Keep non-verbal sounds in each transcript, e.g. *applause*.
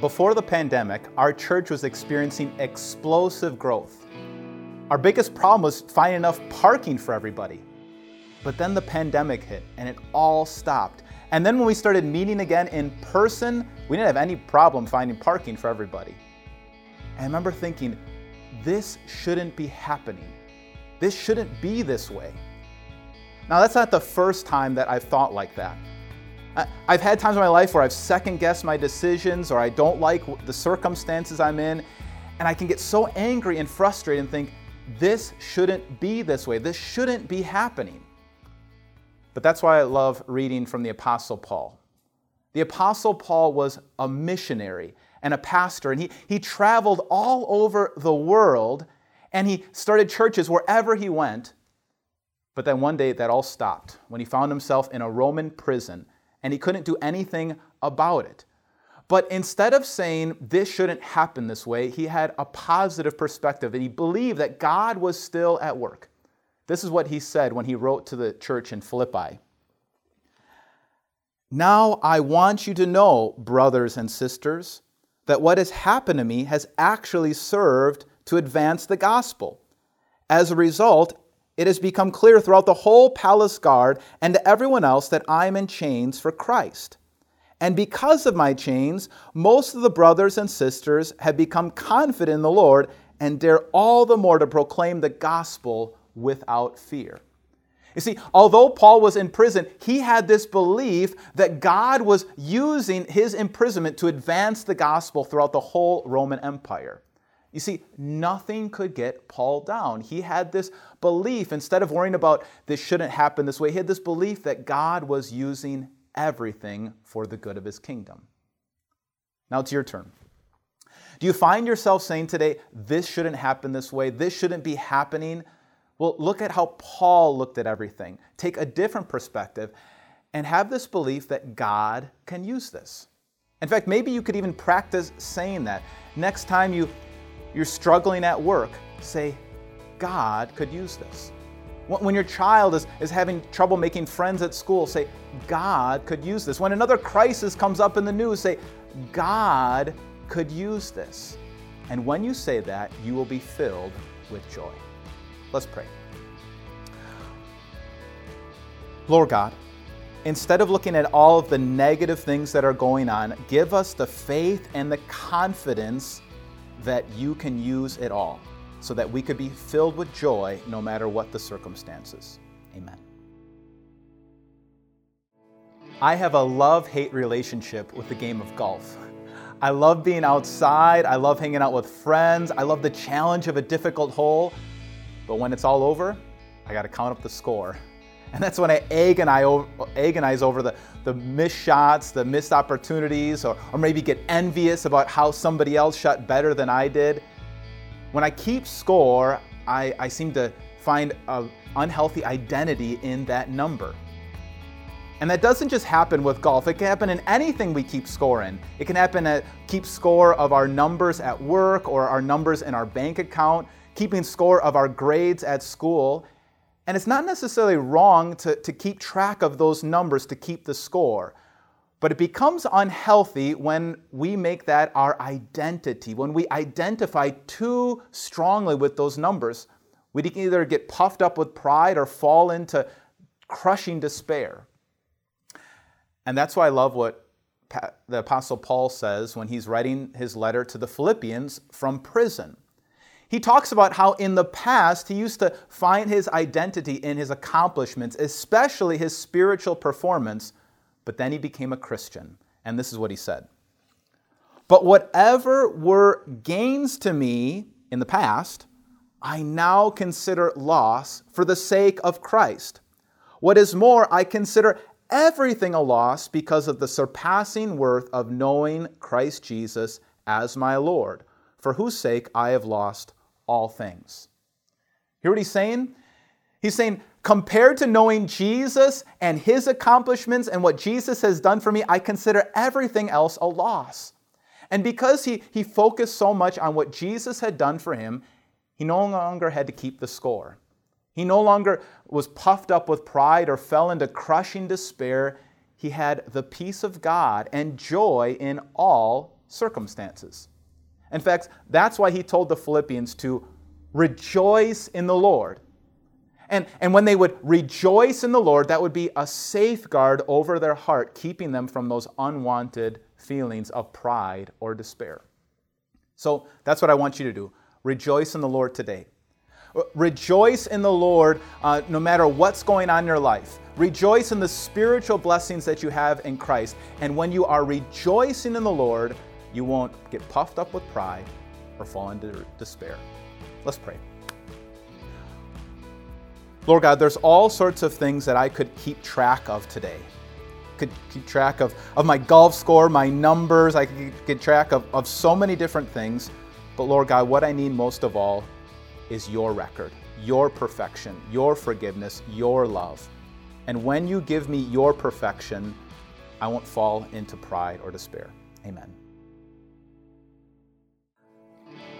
Before the pandemic, our church was experiencing explosive growth. Our biggest problem was finding enough parking for everybody. But then the pandemic hit and it all stopped. And then when we started meeting again in person, we didn't have any problem finding parking for everybody. I remember thinking, this shouldn't be happening. This shouldn't be this way. Now, that's not the first time that I've thought like that. I've had times in my life where I've second guessed my decisions or I don't like the circumstances I'm in, and I can get so angry and frustrated and think, this shouldn't be this way. This shouldn't be happening. But that's why I love reading from the Apostle Paul. The Apostle Paul was a missionary and a pastor, and he, he traveled all over the world and he started churches wherever he went. But then one day that all stopped when he found himself in a Roman prison and he couldn't do anything about it. But instead of saying this shouldn't happen this way, he had a positive perspective and he believed that God was still at work. This is what he said when he wrote to the church in Philippi. Now I want you to know, brothers and sisters, that what has happened to me has actually served to advance the gospel. As a result, it has become clear throughout the whole palace guard and to everyone else that I am in chains for Christ. And because of my chains, most of the brothers and sisters have become confident in the Lord and dare all the more to proclaim the gospel without fear. You see, although Paul was in prison, he had this belief that God was using his imprisonment to advance the gospel throughout the whole Roman Empire. You see, nothing could get Paul down. He had this belief, instead of worrying about this shouldn't happen this way, he had this belief that God was using everything for the good of his kingdom. Now it's your turn. Do you find yourself saying today, this shouldn't happen this way, this shouldn't be happening? Well, look at how Paul looked at everything. Take a different perspective and have this belief that God can use this. In fact, maybe you could even practice saying that. Next time you you're struggling at work, say, God could use this. When your child is, is having trouble making friends at school, say, God could use this. When another crisis comes up in the news, say, God could use this. And when you say that, you will be filled with joy. Let's pray. Lord God, instead of looking at all of the negative things that are going on, give us the faith and the confidence that you can use it all so that we could be filled with joy no matter what the circumstances. Amen. I have a love hate relationship with the game of golf. I love being outside, I love hanging out with friends, I love the challenge of a difficult hole, but when it's all over, I got to count up the score. And that's when I agonize, agonize over the, the missed shots, the missed opportunities, or, or maybe get envious about how somebody else shot better than I did. When I keep score, I, I seem to find an unhealthy identity in that number. And that doesn't just happen with golf. It can happen in anything we keep score in. It can happen at keep score of our numbers at work or our numbers in our bank account, keeping score of our grades at school. And it's not necessarily wrong to, to keep track of those numbers to keep the score. But it becomes unhealthy when we make that our identity, when we identify too strongly with those numbers. We can either get puffed up with pride or fall into crushing despair. And that's why I love what the Apostle Paul says when he's writing his letter to the Philippians from prison. He talks about how in the past he used to find his identity in his accomplishments, especially his spiritual performance, but then he became a Christian. And this is what he said But whatever were gains to me in the past, I now consider loss for the sake of Christ. What is more, I consider everything a loss because of the surpassing worth of knowing Christ Jesus as my Lord, for whose sake I have lost all things. Hear what he's saying? He's saying, compared to knowing Jesus and his accomplishments and what Jesus has done for me, I consider everything else a loss. And because he, he focused so much on what Jesus had done for him, he no longer had to keep the score. He no longer was puffed up with pride or fell into crushing despair. He had the peace of God and joy in all circumstances. In fact, that's why he told the Philippians to rejoice in the Lord. And, and when they would rejoice in the Lord, that would be a safeguard over their heart, keeping them from those unwanted feelings of pride or despair. So that's what I want you to do. Rejoice in the Lord today. Rejoice in the Lord uh, no matter what's going on in your life. Rejoice in the spiritual blessings that you have in Christ. And when you are rejoicing in the Lord, you won't get puffed up with pride or fall into despair. Let's pray. Lord God, there's all sorts of things that I could keep track of today. Could keep track of, of my golf score, my numbers, I could keep track of, of so many different things. But Lord God, what I need most of all is your record, your perfection, your forgiveness, your love. And when you give me your perfection, I won't fall into pride or despair. Amen.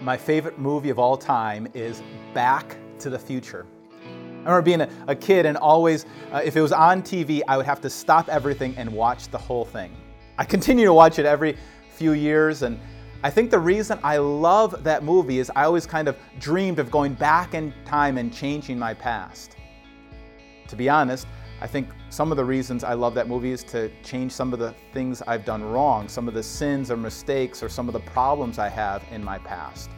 My favorite movie of all time is Back to the Future. I remember being a, a kid and always, uh, if it was on TV, I would have to stop everything and watch the whole thing. I continue to watch it every few years, and I think the reason I love that movie is I always kind of dreamed of going back in time and changing my past. To be honest, I think some of the reasons I love that movie is to change some of the things I've done wrong, some of the sins or mistakes or some of the problems I have in my past.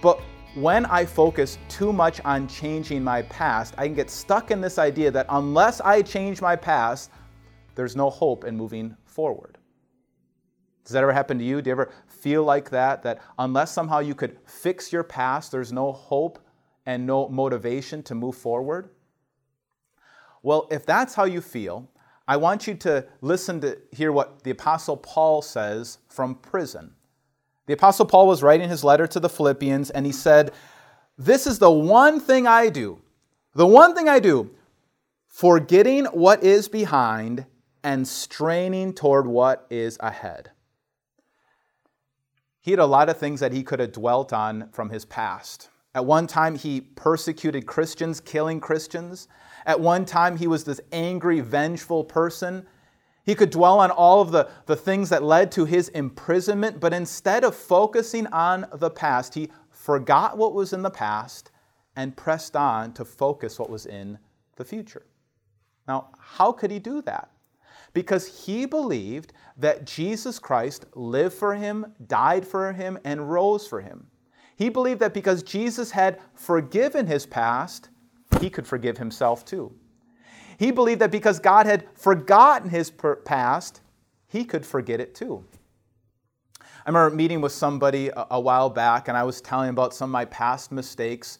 But when I focus too much on changing my past, I can get stuck in this idea that unless I change my past, there's no hope in moving forward. Does that ever happen to you? Do you ever feel like that? That unless somehow you could fix your past, there's no hope and no motivation to move forward? Well, if that's how you feel, I want you to listen to hear what the Apostle Paul says from prison. The Apostle Paul was writing his letter to the Philippians, and he said, This is the one thing I do, the one thing I do, forgetting what is behind and straining toward what is ahead. He had a lot of things that he could have dwelt on from his past. At one time, he persecuted Christians, killing Christians. At one time, he was this angry, vengeful person. He could dwell on all of the, the things that led to his imprisonment, but instead of focusing on the past, he forgot what was in the past and pressed on to focus what was in the future. Now, how could he do that? Because he believed that Jesus Christ lived for him, died for him, and rose for him. He believed that because Jesus had forgiven his past, he could forgive himself too. He believed that because God had forgotten his past, he could forget it too. I remember meeting with somebody a, a while back, and I was telling about some of my past mistakes.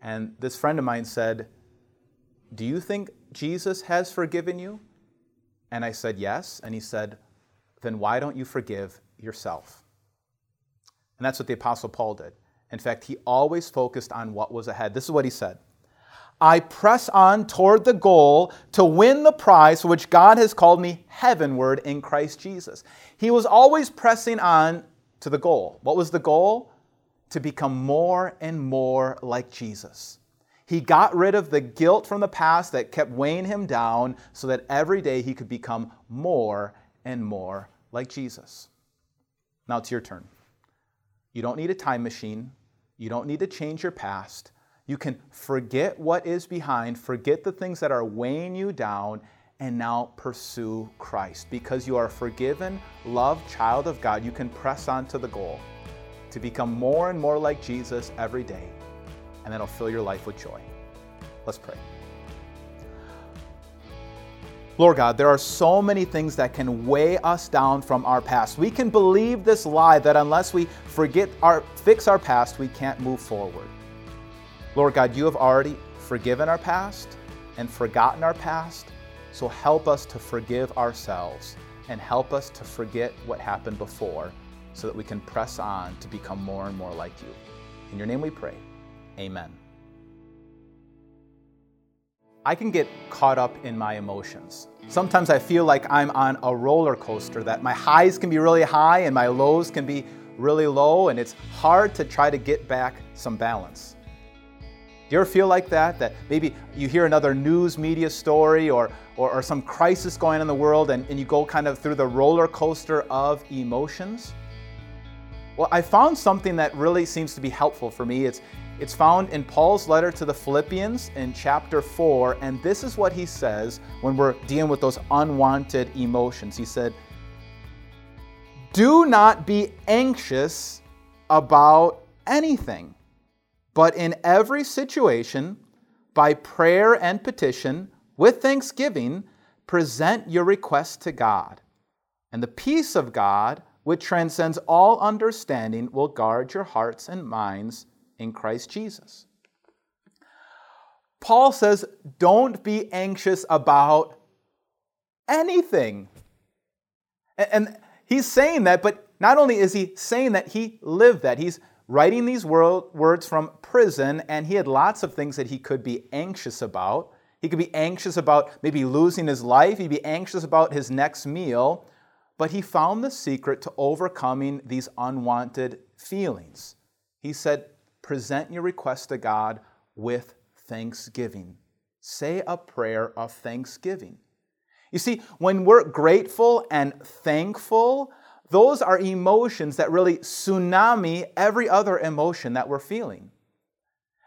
And this friend of mine said, Do you think Jesus has forgiven you? And I said, Yes. And he said, Then why don't you forgive yourself? And that's what the Apostle Paul did. In fact, he always focused on what was ahead. This is what he said I press on toward the goal to win the prize for which God has called me heavenward in Christ Jesus. He was always pressing on to the goal. What was the goal? To become more and more like Jesus. He got rid of the guilt from the past that kept weighing him down so that every day he could become more and more like Jesus. Now it's your turn. You don't need a time machine. You don't need to change your past. You can forget what is behind, forget the things that are weighing you down, and now pursue Christ. Because you are a forgiven, loved child of God, you can press on to the goal to become more and more like Jesus every day, and that'll fill your life with joy. Let's pray. Lord God, there are so many things that can weigh us down from our past. We can believe this lie that unless we forget our fix our past, we can't move forward. Lord God, you have already forgiven our past and forgotten our past, so help us to forgive ourselves and help us to forget what happened before so that we can press on to become more and more like you. In your name we pray. Amen. I can get caught up in my emotions. Sometimes I feel like I'm on a roller coaster, that my highs can be really high and my lows can be really low, and it's hard to try to get back some balance. Do you ever feel like that? That maybe you hear another news media story or, or, or, some crisis going on in the world and, and you go kind of through the roller coaster of emotions? Well, I found something that really seems to be helpful for me. It's, it's found in Paul's letter to the Philippians in chapter 4, and this is what he says when we're dealing with those unwanted emotions. He said, Do not be anxious about anything but in every situation, by prayer and petition, with thanksgiving, present your requests to God. And the peace of God, which transcends all understanding, will guard your hearts and minds in Christ Jesus. Paul says, don't be anxious about anything. And he's saying that, but not only is he saying that, he lived that. He's writing these words from prison, and he had lots of things that he could be anxious about. He could be anxious about maybe losing his life, he'd be anxious about his next meal, but he found the secret to overcoming these unwanted feelings. He said, Present your request to God with thanksgiving. Say a prayer of thanksgiving. You see, when we're grateful and thankful, those are emotions that really tsunami every other emotion that we're feeling.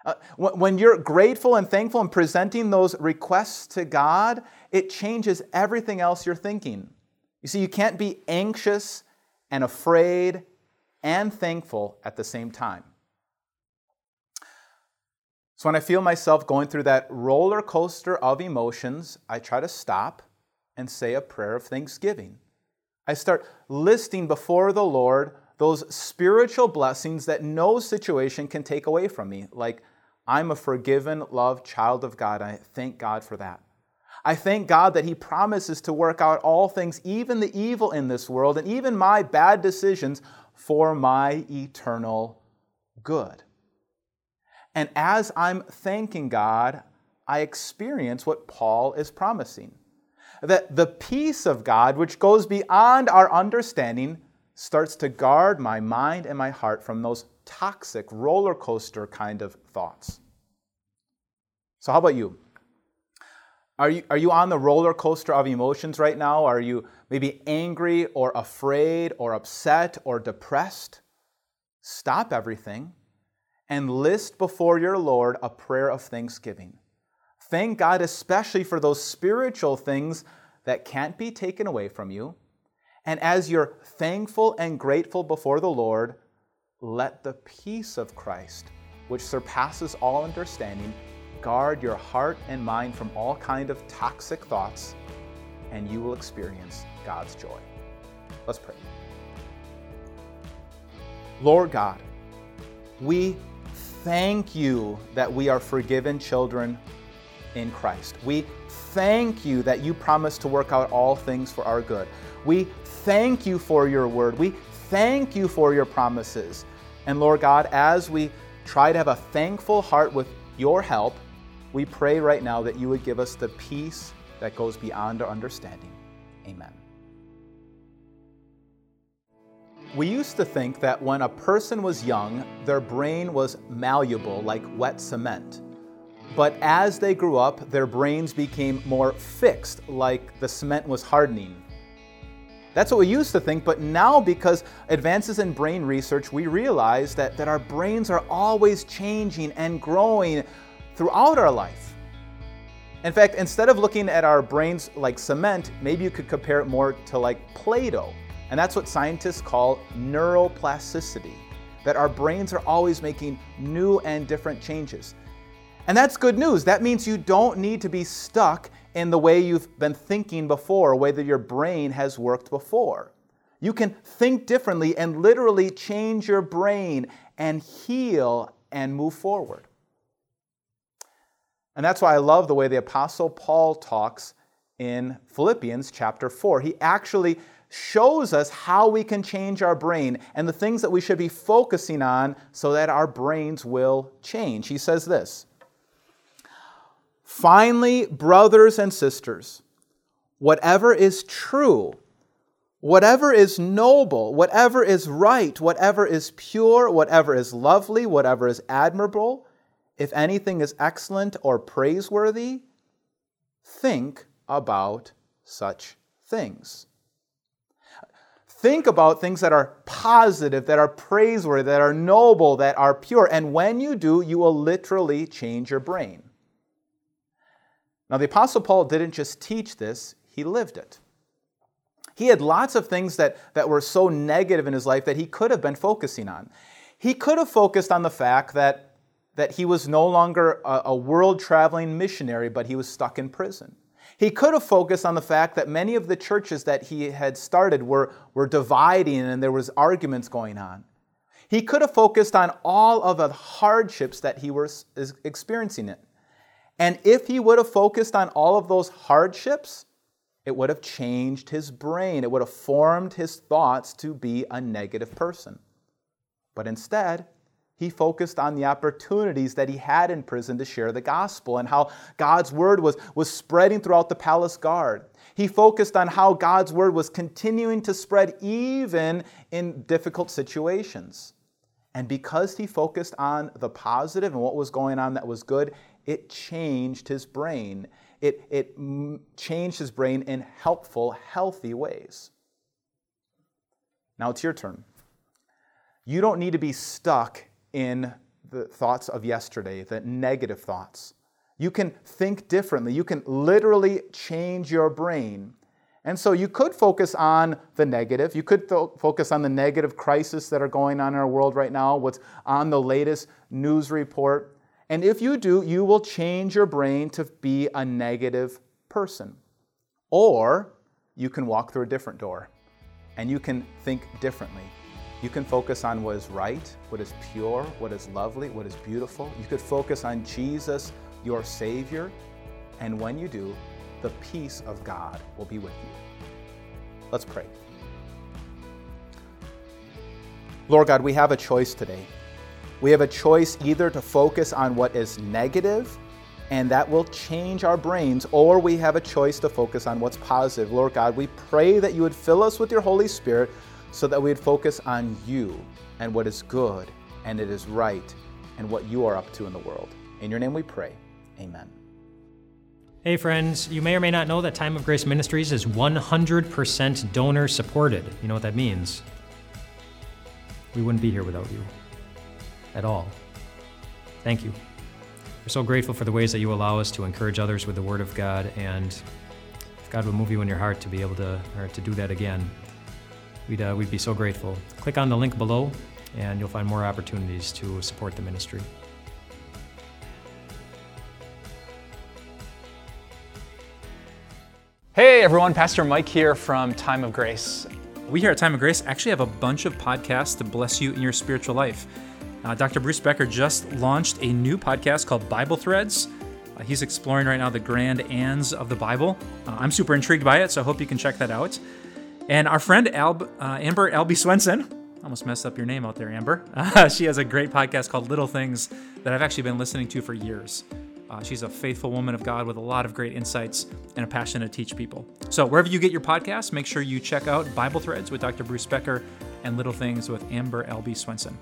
Uh, when you're grateful and thankful and presenting those requests to God, it changes everything else you're thinking. You see, you can't be anxious and afraid and thankful at the same time. So when I feel myself going through that roller coaster of emotions, I try to stop and say a prayer of thanksgiving. I start listing before the Lord those spiritual blessings that no situation can take away from me. Like, I'm a forgiven, loved child of God. I thank God for that. I thank God that He promises to work out all things, even the evil in this world, and even my bad decisions, for my eternal good. And as I'm thanking God, I experience what Paul is promising that the peace of God, which goes beyond our understanding, starts to guard my mind and my heart from those toxic roller coaster kind of thoughts. So, how about you? Are you, are you on the roller coaster of emotions right now? Are you maybe angry or afraid or upset or depressed? Stop everything and list before your Lord a prayer of thanksgiving. Thank God, especially for those spiritual things that can't be taken away from you. And as you're thankful and grateful before the Lord, let the peace of Christ, which surpasses all understanding, guard your heart and mind from all kind of toxic thoughts, and you will experience God's joy. Let's pray. Lord God, we thank you that we are forgiven children in Christ. We thank you that you promise to work out all things for our good. We thank you for your word. We thank you for your promises. And Lord God, as we try to have a thankful heart with your help, we pray right now that you would give us the peace that goes beyond our understanding. Amen. We used to think that when a person was young, their brain was malleable like wet cement. But as they grew up, their brains became more fixed, like the cement was hardening. That's what we used to think, but now, because advances in brain research, we realize that, that our brains are always changing and growing throughout our life. In fact, instead of looking at our brains like cement, maybe you could compare it more to like Play Doh. And that's what scientists call neuroplasticity, that our brains are always making new and different changes. And that's good news. That means you don't need to be stuck in the way you've been thinking before, a way that your brain has worked before. You can think differently and literally change your brain and heal and move forward. And that's why I love the way the Apostle Paul talks in Philippians chapter 4. He actually shows us how we can change our brain and the things that we should be focusing on so that our brains will change. He says this Finally, brothers and sisters, whatever is true, whatever is noble, whatever is right, whatever is pure, whatever is lovely, whatever is admirable, if anything is excellent or praiseworthy, think about such things. Think about things that are positive, that are praiseworthy, that are noble, that are pure. And when you do, you will literally change your brain. Now, the Apostle Paul didn't just teach this, he lived it. He had lots of things that, that were so negative in his life that he could have been focusing on. He could have focused on the fact that, that he was no longer a, a world traveling missionary, but he was stuck in prison. He could have focused on the fact that many of the churches that he had started were, were dividing and there was arguments going on. He could have focused on all of the hardships that he was experiencing it. And if he would have focused on all of those hardships, it would have changed his brain. It would have formed his thoughts to be a negative person. But instead, he focused on the opportunities that he had in prison to share the gospel and how God's word was, was spreading throughout the palace guard. He focused on how God's word was continuing to spread even in difficult situations. And because he focused on the positive and what was going on that was good, it changed his brain. It, it changed his brain in helpful, healthy ways. Now it's your turn. You don't need to be stuck in the thoughts of yesterday, the negative thoughts. You can think differently. You can literally change your brain. And so you could focus on the negative. You could th- focus on the negative crisis that are going on in our world right now, what's on the latest news report. And if you do, you will change your brain to be a negative person. Or you can walk through a different door and you can think differently. You can focus on what is right, what is pure, what is lovely, what is beautiful. You could focus on Jesus, your Savior. And when you do, the peace of God will be with you. Let's pray. Lord God, we have a choice today. We have a choice either to focus on what is negative, and that will change our brains, or we have a choice to focus on what's positive. Lord God, we pray that you would fill us with your Holy Spirit so that we'd focus on you and what is good and it is right and what you are up to in the world. In your name we pray. Amen. Hey, friends, you may or may not know that Time of Grace Ministries is 100% donor supported. You know what that means? We wouldn't be here without you at all. Thank you. We're so grateful for the ways that you allow us to encourage others with the Word of God, and if God would move you in your heart to be able to, or to do that again, we'd, uh, we'd be so grateful. Click on the link below, and you'll find more opportunities to support the ministry. Hey everyone, Pastor Mike here from Time of Grace. We here at Time of Grace actually have a bunch of podcasts to bless you in your spiritual life. Uh, Dr. Bruce Becker just launched a new podcast called Bible Threads. Uh, he's exploring right now the grand ands of the Bible. Uh, I'm super intrigued by it, so I hope you can check that out. And our friend Alb, uh, Amber Albee Swenson, almost messed up your name out there, Amber. *laughs* She has a great podcast called Little Things that I've actually been listening to for years. Uh, she's a faithful woman of God with a lot of great insights and a passion to teach people. So, wherever you get your podcast, make sure you check out Bible Threads with Dr. Bruce Becker and Little Things with Amber Albee Swenson.